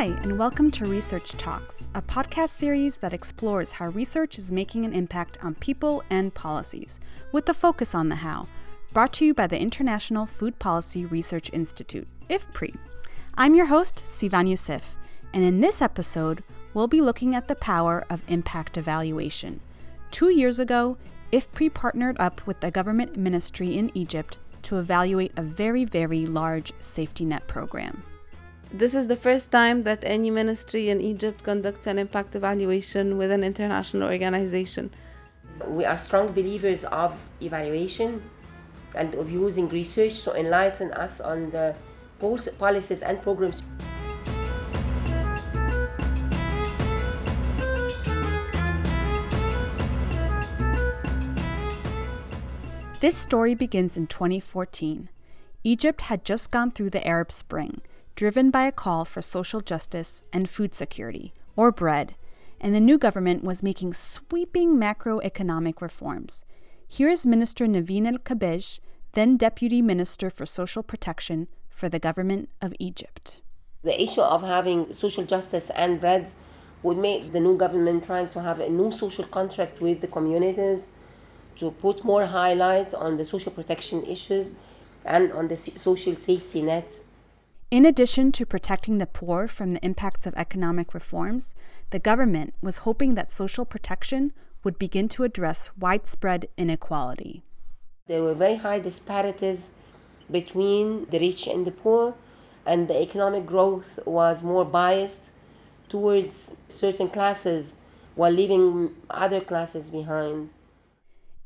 Hi, and welcome to Research Talks, a podcast series that explores how research is making an impact on people and policies, with a focus on the how. Brought to you by the International Food Policy Research Institute, IFPRI. I'm your host, Sivan Yosef, and in this episode, we'll be looking at the power of impact evaluation. Two years ago, IFPRI partnered up with the government ministry in Egypt to evaluate a very, very large safety net program. This is the first time that any ministry in Egypt conducts an impact evaluation with an international organization. We are strong believers of evaluation and of using research to enlighten us on the policies and programs. This story begins in 2014. Egypt had just gone through the Arab Spring driven by a call for social justice and food security, or BREAD, and the new government was making sweeping macroeconomic reforms. Here is Minister Nevine El Kabbaj, then Deputy Minister for Social Protection for the government of Egypt. The issue of having social justice and bread would make the new government trying to have a new social contract with the communities to put more highlight on the social protection issues and on the social safety net in addition to protecting the poor from the impacts of economic reforms, the government was hoping that social protection would begin to address widespread inequality. There were very high disparities between the rich and the poor, and the economic growth was more biased towards certain classes while leaving other classes behind.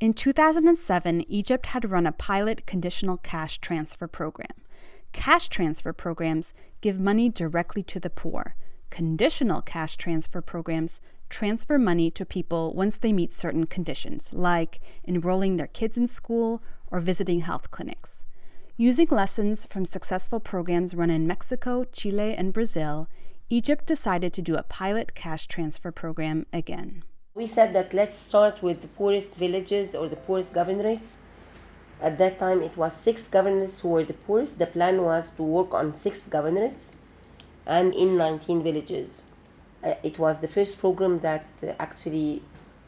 In 2007, Egypt had run a pilot conditional cash transfer program. Cash transfer programs give money directly to the poor. Conditional cash transfer programs transfer money to people once they meet certain conditions, like enrolling their kids in school or visiting health clinics. Using lessons from successful programs run in Mexico, Chile, and Brazil, Egypt decided to do a pilot cash transfer program again. We said that let's start with the poorest villages or the poorest governorates at that time, it was six governorates who were the poorest. The plan was to work on six governorates and in 19 villages. Uh, it was the first program that uh, actually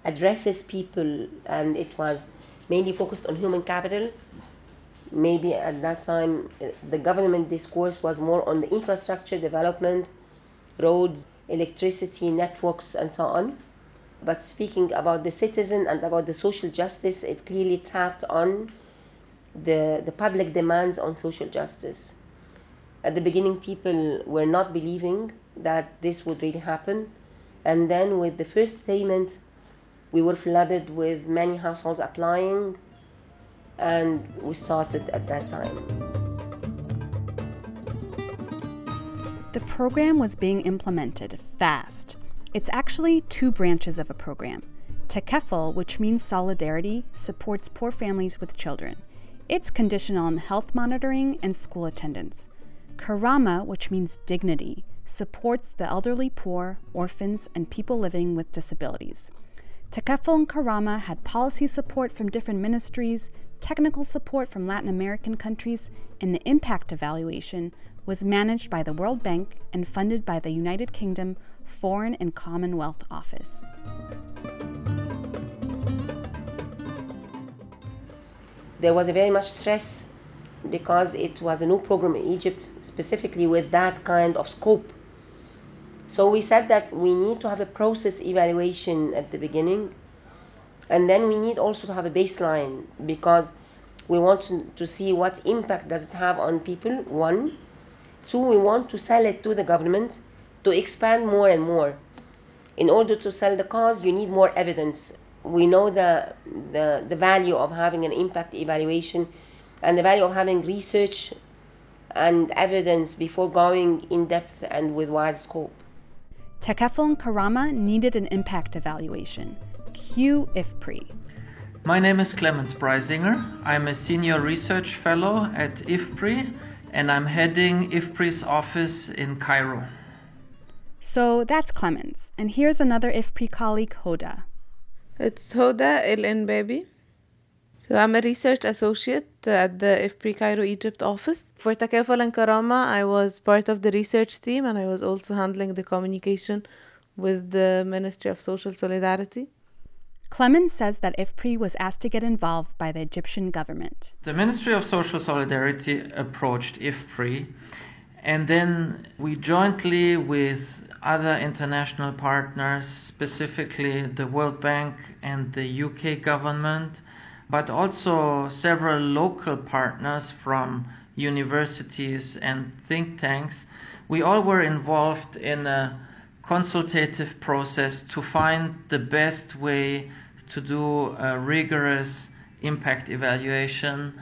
addresses people, and it was mainly focused on human capital. Maybe at that time, uh, the government discourse was more on the infrastructure development, roads, electricity, networks, and so on. But speaking about the citizen and about the social justice, it clearly tapped on the, the public demands on social justice. At the beginning, people were not believing that this would really happen. And then, with the first payment, we were flooded with many households applying, and we started at that time. The program was being implemented fast. It's actually two branches of a program. Takaful, which means solidarity, supports poor families with children. It's conditional on health monitoring and school attendance. Karama, which means dignity, supports the elderly poor, orphans, and people living with disabilities. Takaful and Karama had policy support from different ministries, technical support from Latin American countries, and the impact evaluation was managed by the World Bank and funded by the United Kingdom Foreign and Commonwealth Office. There was a very much stress because it was a new program in Egypt, specifically with that kind of scope. So we said that we need to have a process evaluation at the beginning, and then we need also to have a baseline because we want to, see what impact does it have on people. One, two, we want to sell it to the government to expand more and more. In order to sell the cause, you need more evidence we know the, the, the value of having an impact evaluation and the value of having research and evidence before going in depth and with wide scope. Takaful and Karama needed an impact evaluation. Cue IFPRI. My name is Clemens Breisinger. I'm a senior research fellow at IFPRI and I'm heading IFPRI's office in Cairo. So that's Clemens. And here's another IFPRI colleague, Hoda. It's Hoda El-Enbaby. So I'm a research associate at the IFPRI Cairo Egypt office. For Takaful and Karama, I was part of the research team and I was also handling the communication with the Ministry of Social Solidarity. Clemens says that IFPRI was asked to get involved by the Egyptian government. The Ministry of Social Solidarity approached IFPRI, and then we jointly with other international partners, specifically the World Bank and the UK government, but also several local partners from universities and think tanks, we all were involved in a consultative process to find the best way to do a rigorous impact evaluation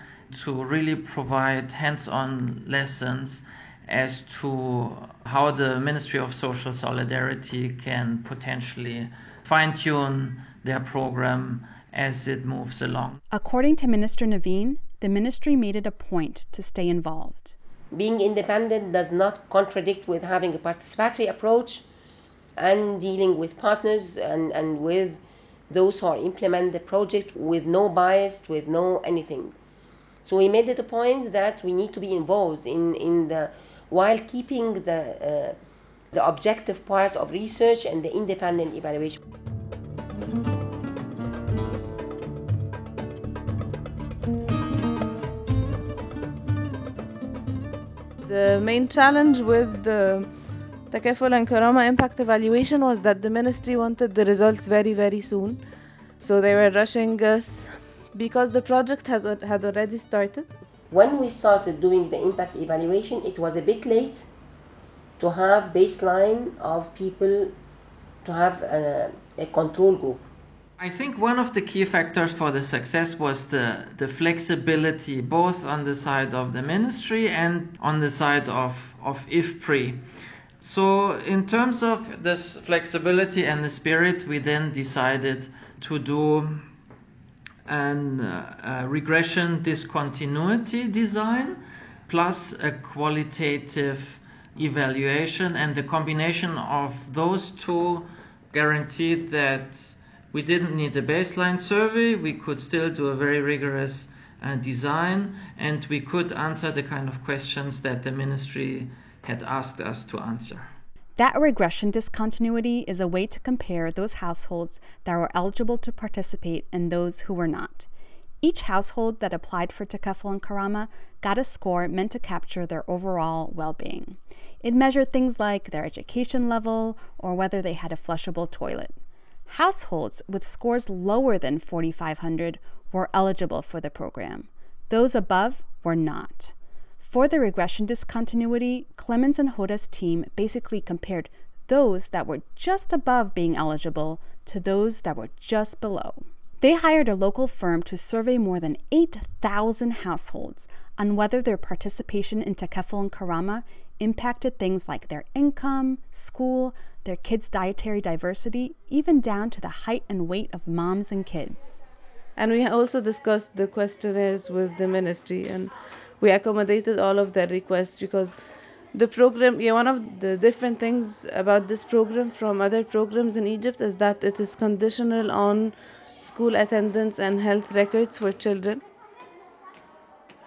to really provide hands-on lessons as to how the Ministry of Social Solidarity can potentially fine-tune their program as it moves along. According to Minister Nevine, the ministry made it a point to stay involved. Being independent does not contradict with having a participatory approach and dealing with partners and, and with those who are implement the project with no bias, with no anything. So we made it a point that we need to be involved in, in the while keeping the uh, the objective part of research and the independent evaluation. The main challenge with the Takaful and Karama impact evaluation was that the ministry wanted the results very, very soon. So they were rushing us because the project has had already started. When we started doing the impact evaluation, it was a bit late to have baseline of people to have a, a control group. I think one of the key factors for the success was the, the flexibility, both on the side of the ministry and on the side of, of IFPRI. So, in terms of this flexibility and the spirit, we then decided to do an uh, regression discontinuity design plus a qualitative evaluation, and the combination of those two guaranteed that we didn't need a baseline survey, we could still do a very rigorous uh, design, and we could answer the kind of questions that the ministry had asked us to answer. That regression discontinuity is a way to compare those households that were eligible to participate and those who were not. Each household that applied for Takaful and Karama got a score meant to capture their overall well being. It measured things like their education level or whether they had a flushable toilet. Households with scores lower than 4,500 were eligible for the program. Those above were not. For the regression discontinuity, Clemens and Hoda's team basically compared those that were just above being eligible to those that were just below. They hired a local firm to survey more than 8,000 households on whether their participation in Takaful and Karama impacted things like their income, school, their kids' dietary diversity, even down to the height and weight of moms and kids. And we also discussed the questionnaires with the ministry and we accommodated all of their requests because the program yeah one of the different things about this program from other programs in Egypt is that it is conditional on school attendance and health records for children.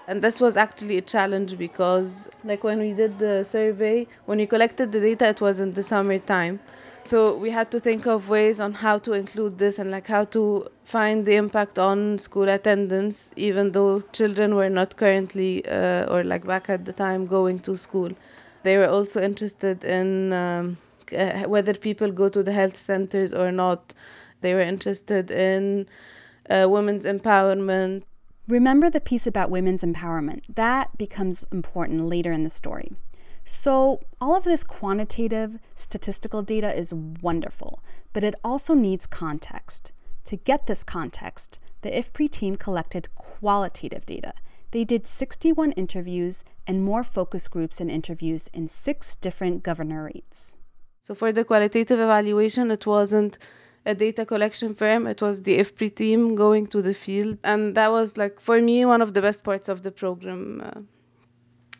And this was actually a challenge because like when we did the survey when we collected the data it was in the summertime so we had to think of ways on how to include this and like how to find the impact on school attendance even though children were not currently uh, or like back at the time going to school. They were also interested in um, uh, whether people go to the health centers or not. They were interested in uh, women's empowerment. Remember the piece about women's empowerment. That becomes important later in the story so, all of this quantitative statistical data is wonderful, but it also needs context. To get this context, the IFPRI team collected qualitative data. They did 61 interviews and more focus groups and interviews in six different governorates. So, for the qualitative evaluation, it wasn't a data collection firm. It was the IFPRI team going to the field. And that was like, for me, one of the best parts of the program. Uh,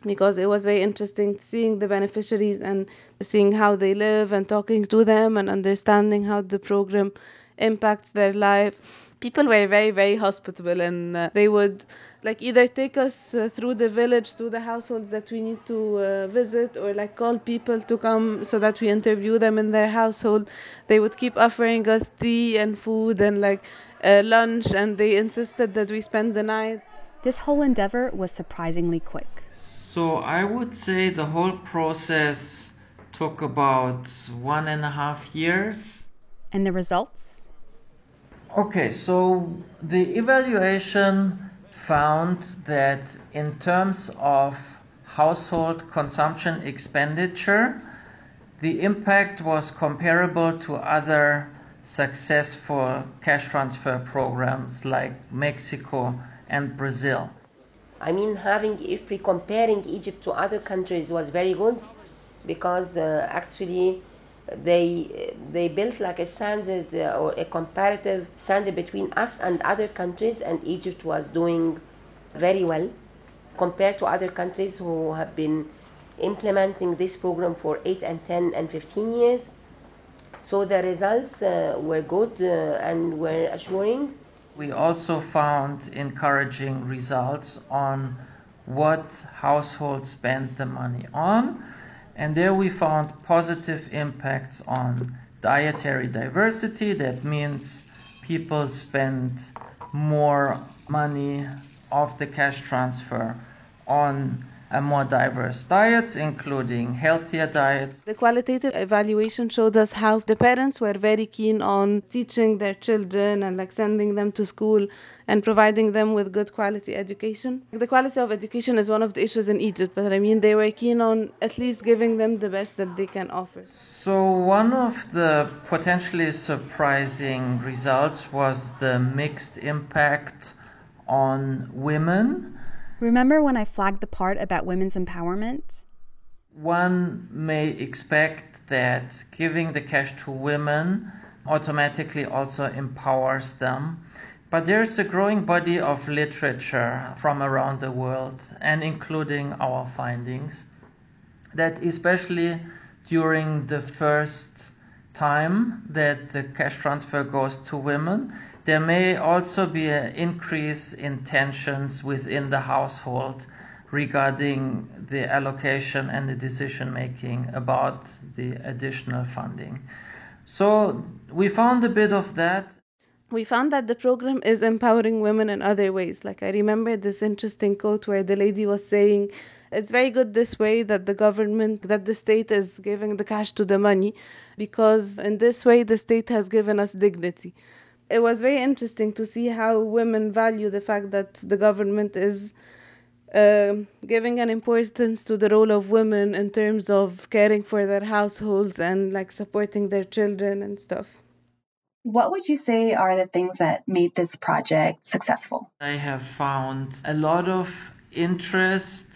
because it was very interesting seeing the beneficiaries and seeing how they live and talking to them and understanding how the program impacts their life. People were very very hospitable and uh, they would like either take us uh, through the village to the households that we need to uh, visit or like call people to come so that we interview them in their household. They would keep offering us tea and food and like uh, lunch and they insisted that we spend the night. This whole endeavor was surprisingly quick so i would say the whole process took about one and a half years and the results Okay, so the evaluation found that in terms of household consumption expenditure, the impact was comparable to other successful cash transfer programs like Mexico and Brazil. I mean, having comparing Egypt to other countries was very good because uh, actually they they built like a standard uh, or a comparative standard between us and other countries and Egypt was doing very well compared to other countries who have been implementing this program for 8 and 10 and 15 years. So the results uh, were good uh, and were assuring we also found encouraging results on what households spend the money on and there we found positive impacts on dietary diversity. That means people spend more money of the cash transfer on a more diverse diets, including healthier diets. The qualitative evaluation showed us how the parents were very keen on teaching their children and like sending them to school and providing them with good quality education. The quality of education is one of the issues in Egypt, but I mean they were keen on at least giving them the best that they can offer. So one of the potentially surprising results was the mixed impact on women Remember when I flagged the part about women's empowerment? One may expect that giving the cash to women automatically also empowers them. But there's a growing body of literature from around the world, and including our findings, that especially during the first time that the cash transfer goes to women, there may also be an increase in tensions within the household regarding the allocation and the decision making about the additional funding. So we found a bit of that. We found that the program is empowering women in other ways. Like I remember this interesting quote where the lady was saying, it's very good this way that the government, that the state is giving the cash to the money, because in this way the state has given us dignity it was very interesting to see how women value the fact that the government is uh, giving an importance to the role of women in terms of caring for their households and like supporting their children and stuff. What would you say are the things that made this project successful? I have found a lot of interest,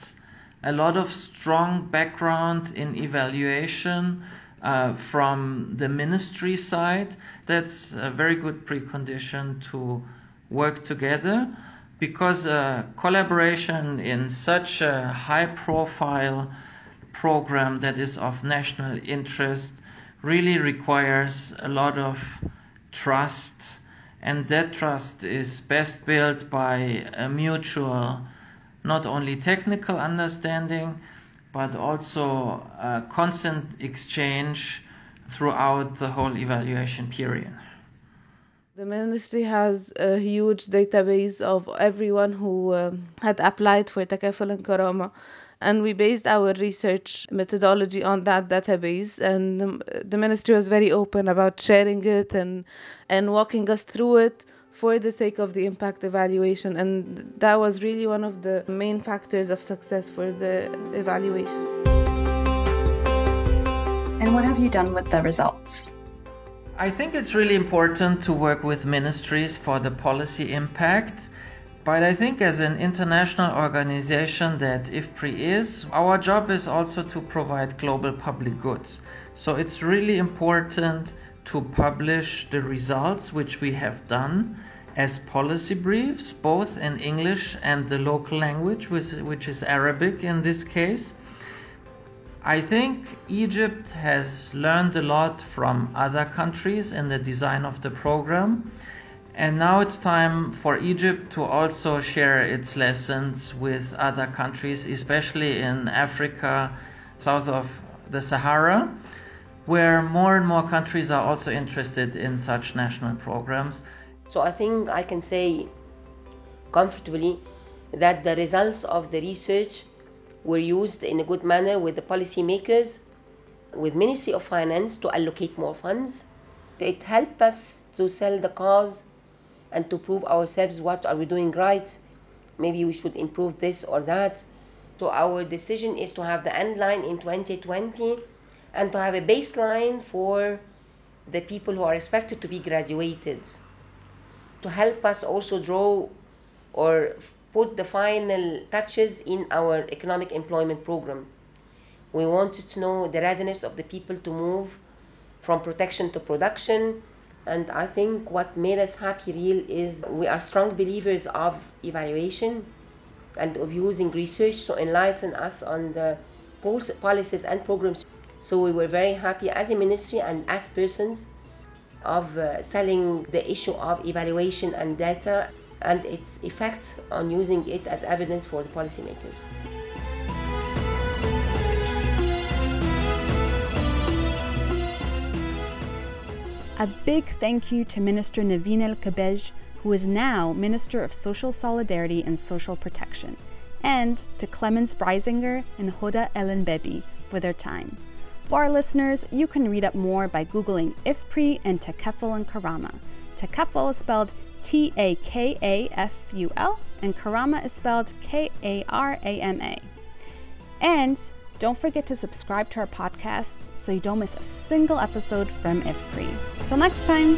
a lot of strong background in evaluation uh, from the ministry side. That's a very good precondition to work together because uh, collaboration in such a high profile program that is of national interest really requires a lot of trust and that trust is best built by a mutual not only technical understanding but also a constant exchange throughout the whole evaluation period. The ministry has a huge database of everyone who um, had applied for Takaful and Karama, and we based our research methodology on that database. And the, the ministry was very open about sharing it and and walking us through it for the sake of the impact evaluation. And that was really one of the main factors of success for the evaluation. And what have you done with the results? I think it's really important to work with ministries for the policy impact. But I think as an international organization that IFPRI is, our job is also to provide global public goods. So it's really important to publish the results, which we have done as policy briefs, both in English and the local language, which is Arabic in this case. I think Egypt has learned a lot from other countries in the design of the program. And now it's time for Egypt to also share its lessons with other countries, especially in Africa, south of the Sahara, where more and more countries are also interested in such national programs. So I think I can say comfortably that the results of the research were used in a good manner with the policymakers, with Ministry of Finance to allocate more funds. It helped us to sell the cause and to prove ourselves what are we doing right. Maybe we should improve this or that. So our decision is to have the end line in 2020 and to have a baseline for the people who are expected to be graduated to help us also draw or put the final touches in our economic employment program. We wanted to know the readiness of the people to move from protection to production. And I think what made us happy real is we are strong believers of evaluation and of using research to enlighten us on the policies and programs. So we were very happy as a ministry and as persons of uh, selling the issue of evaluation and data and its effects on using it as evidence for the policymakers. A big thank you to Minister Nevine El Kabbaj, who is now Minister of Social Solidarity and Social Protection, and to Clemens Breisinger and Hoda El-Enbaby for their time. For our listeners, you can read up more by Googling IFPRI and Takaful and Karama. Takaful is spelled T A K A F U L, and Karama is spelled K A R A M A. And don't forget to subscribe to our podcast so you don't miss a single episode from IFPRI. Till next time!